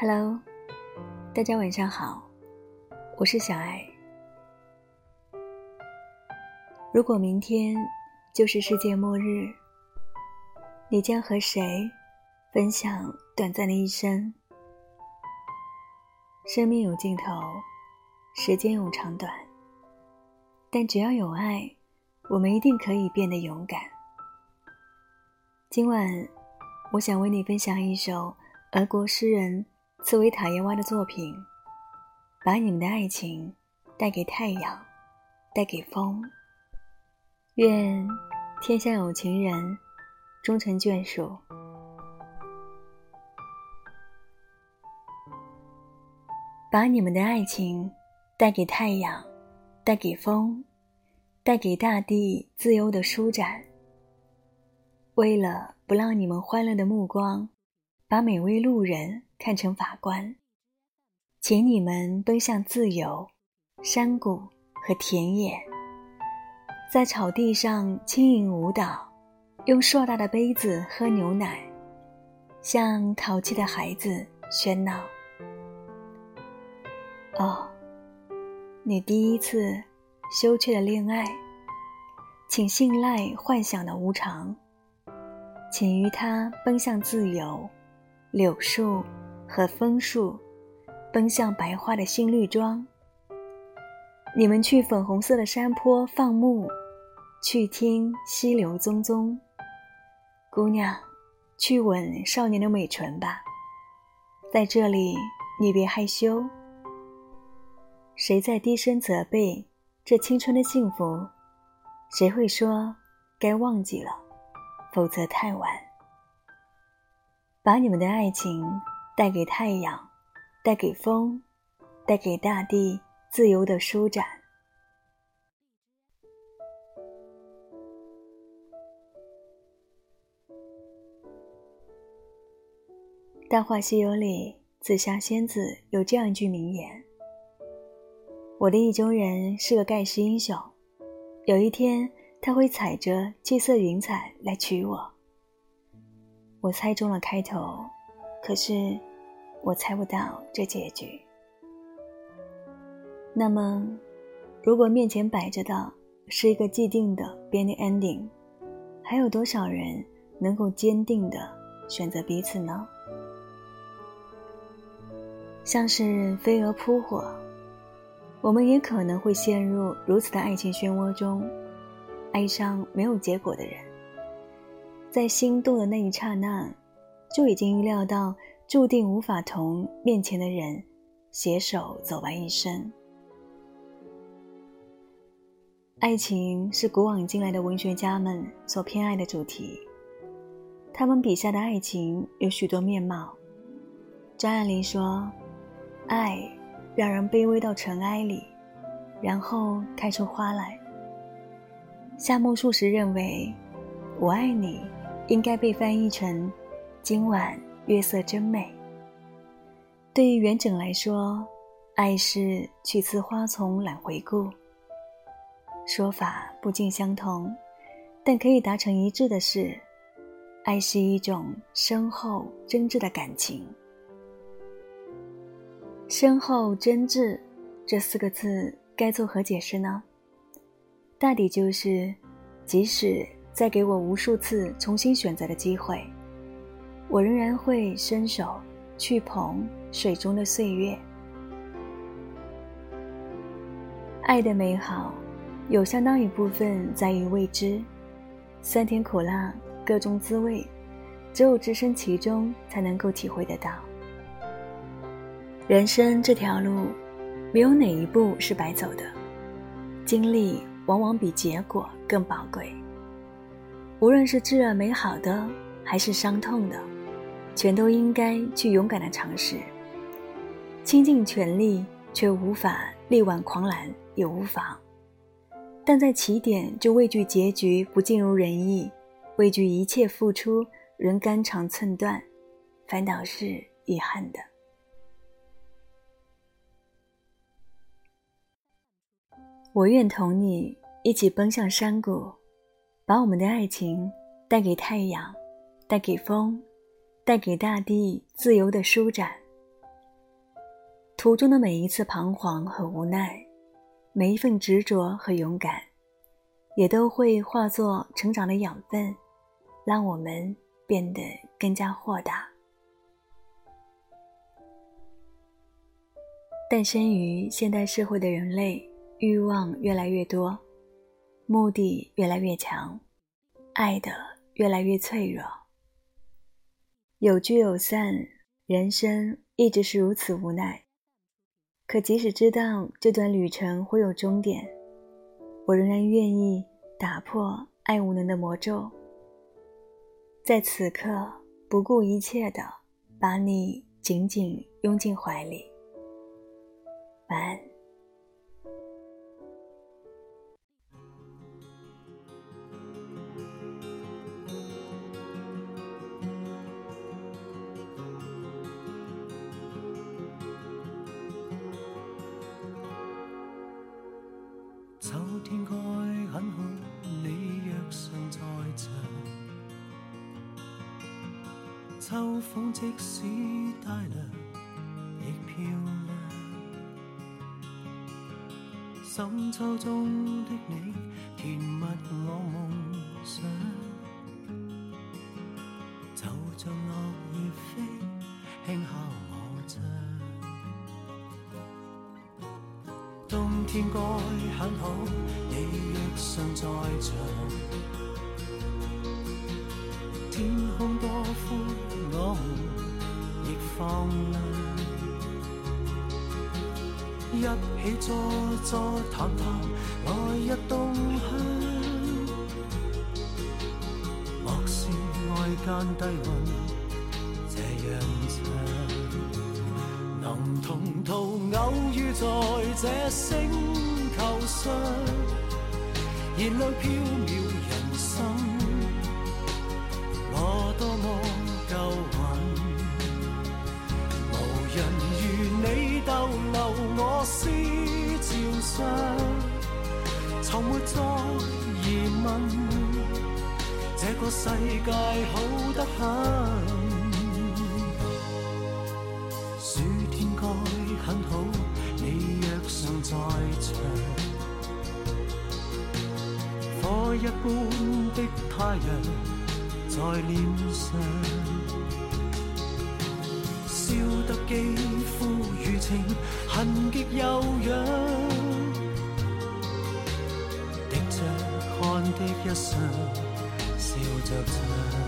Hello，大家晚上好，我是小艾。如果明天就是世界末日，你将和谁分享短暂的一生？生命有尽头，时间有长短，但只要有爱，我们一定可以变得勇敢。今晚，我想为你分享一首俄国诗人。刺猬塔耶娃的作品，把你们的爱情带给太阳，带给风。愿天下有情人终成眷属。把你们的爱情带给太阳，带给风，带给大地自由的舒展。为了不让你们欢乐的目光，把每位路人。看成法官，请你们奔向自由山谷和田野，在草地上轻盈舞蹈，用硕大的杯子喝牛奶，像淘气的孩子喧闹。哦，你第一次羞怯的恋爱，请信赖幻想的无常，请与它奔向自由柳树。和枫树，奔向白花的新绿装。你们去粉红色的山坡放牧，去听溪流淙淙。姑娘，去吻少年的美唇吧，在这里你别害羞。谁在低声责备这青春的幸福？谁会说该忘记了，否则太晚？把你们的爱情。带给太阳，带给风，带给大地自由的舒展。《大话西游》里，紫霞仙子有这样一句名言：“我的意中人是个盖世英雄，有一天他会踩着七色云彩来娶我。”我猜中了开头，可是。我猜不到这结局。那么，如果面前摆着的是一个既定的 b e n n y ending”，还有多少人能够坚定的选择彼此呢？像是飞蛾扑火，我们也可能会陷入如此的爱情漩涡中，爱上没有结果的人。在心动的那一刹那，就已经预料到。注定无法同面前的人携手走完一生。爱情是古往今来的文学家们所偏爱的主题，他们笔下的爱情有许多面貌。张爱玲说：“爱让人卑微到尘埃里，然后开出花来。”夏目漱石认为：“我爱你，应该被翻译成今晚。”月色真美。对于元稹来说，爱是去次花丛懒回顾。说法不尽相同，但可以达成一致的是，爱是一种深厚真挚的感情。深厚真挚这四个字该作何解释呢？大抵就是，即使再给我无数次重新选择的机会。我仍然会伸手去捧水中的岁月。爱的美好，有相当一部分在于未知，酸甜苦辣，各种滋味，只有置身其中才能够体会得到。人生这条路，没有哪一步是白走的，经历往往比结果更宝贵。无论是炙热美好的，还是伤痛的。全都应该去勇敢的尝试，倾尽全力却无法力挽狂澜也无妨，但在起点就畏惧结局不尽如人意，畏惧一切付出仍肝肠寸断，烦恼是遗憾的。我愿同你一起奔向山谷，把我们的爱情带给太阳，带给风。带给大地自由的舒展。途中的每一次彷徨和无奈，每一份执着和勇敢，也都会化作成长的养分，让我们变得更加豁达。诞生于现代社会的人类，欲望越来越多，目的越来越强，爱的越来越脆弱。有聚有散，人生一直是如此无奈。可即使知道这段旅程会有终点，我仍然愿意打破爱无能的魔咒，在此刻不顾一切的把你紧紧拥进怀里。晚安。秋天该很好，你若尚在场。秋风即使带凉，亦漂亮。深秋中的你，甜蜜我梦想，就像落。应该很好，你若尚在场，天空多灰，我们亦放亮。一起坐坐谈谈来日动向，莫说外间低温。沿途偶遇在这星球上，燃亮飘渺人生，我多么够运，无人如你逗留，我思照上，从没再疑问，这个世界好得很。很好，你若尚在场，火一般的太阳在脸上，笑得肌肤如情，恨极有痒，滴着汗的一双，笑着唱。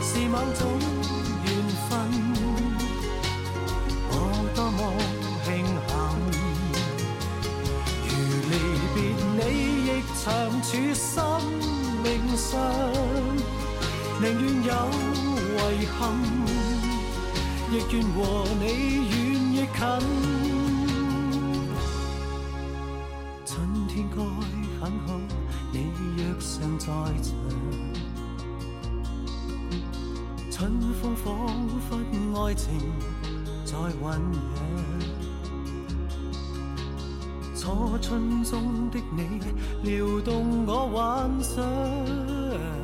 是某种缘分，我多么庆幸。如离别你，亦长生命上。宁愿有遗憾，亦愿和你远亦近。春天该很好，你若尚在场。春风仿佛爱情在酝酿，初春中的你撩动我幻想。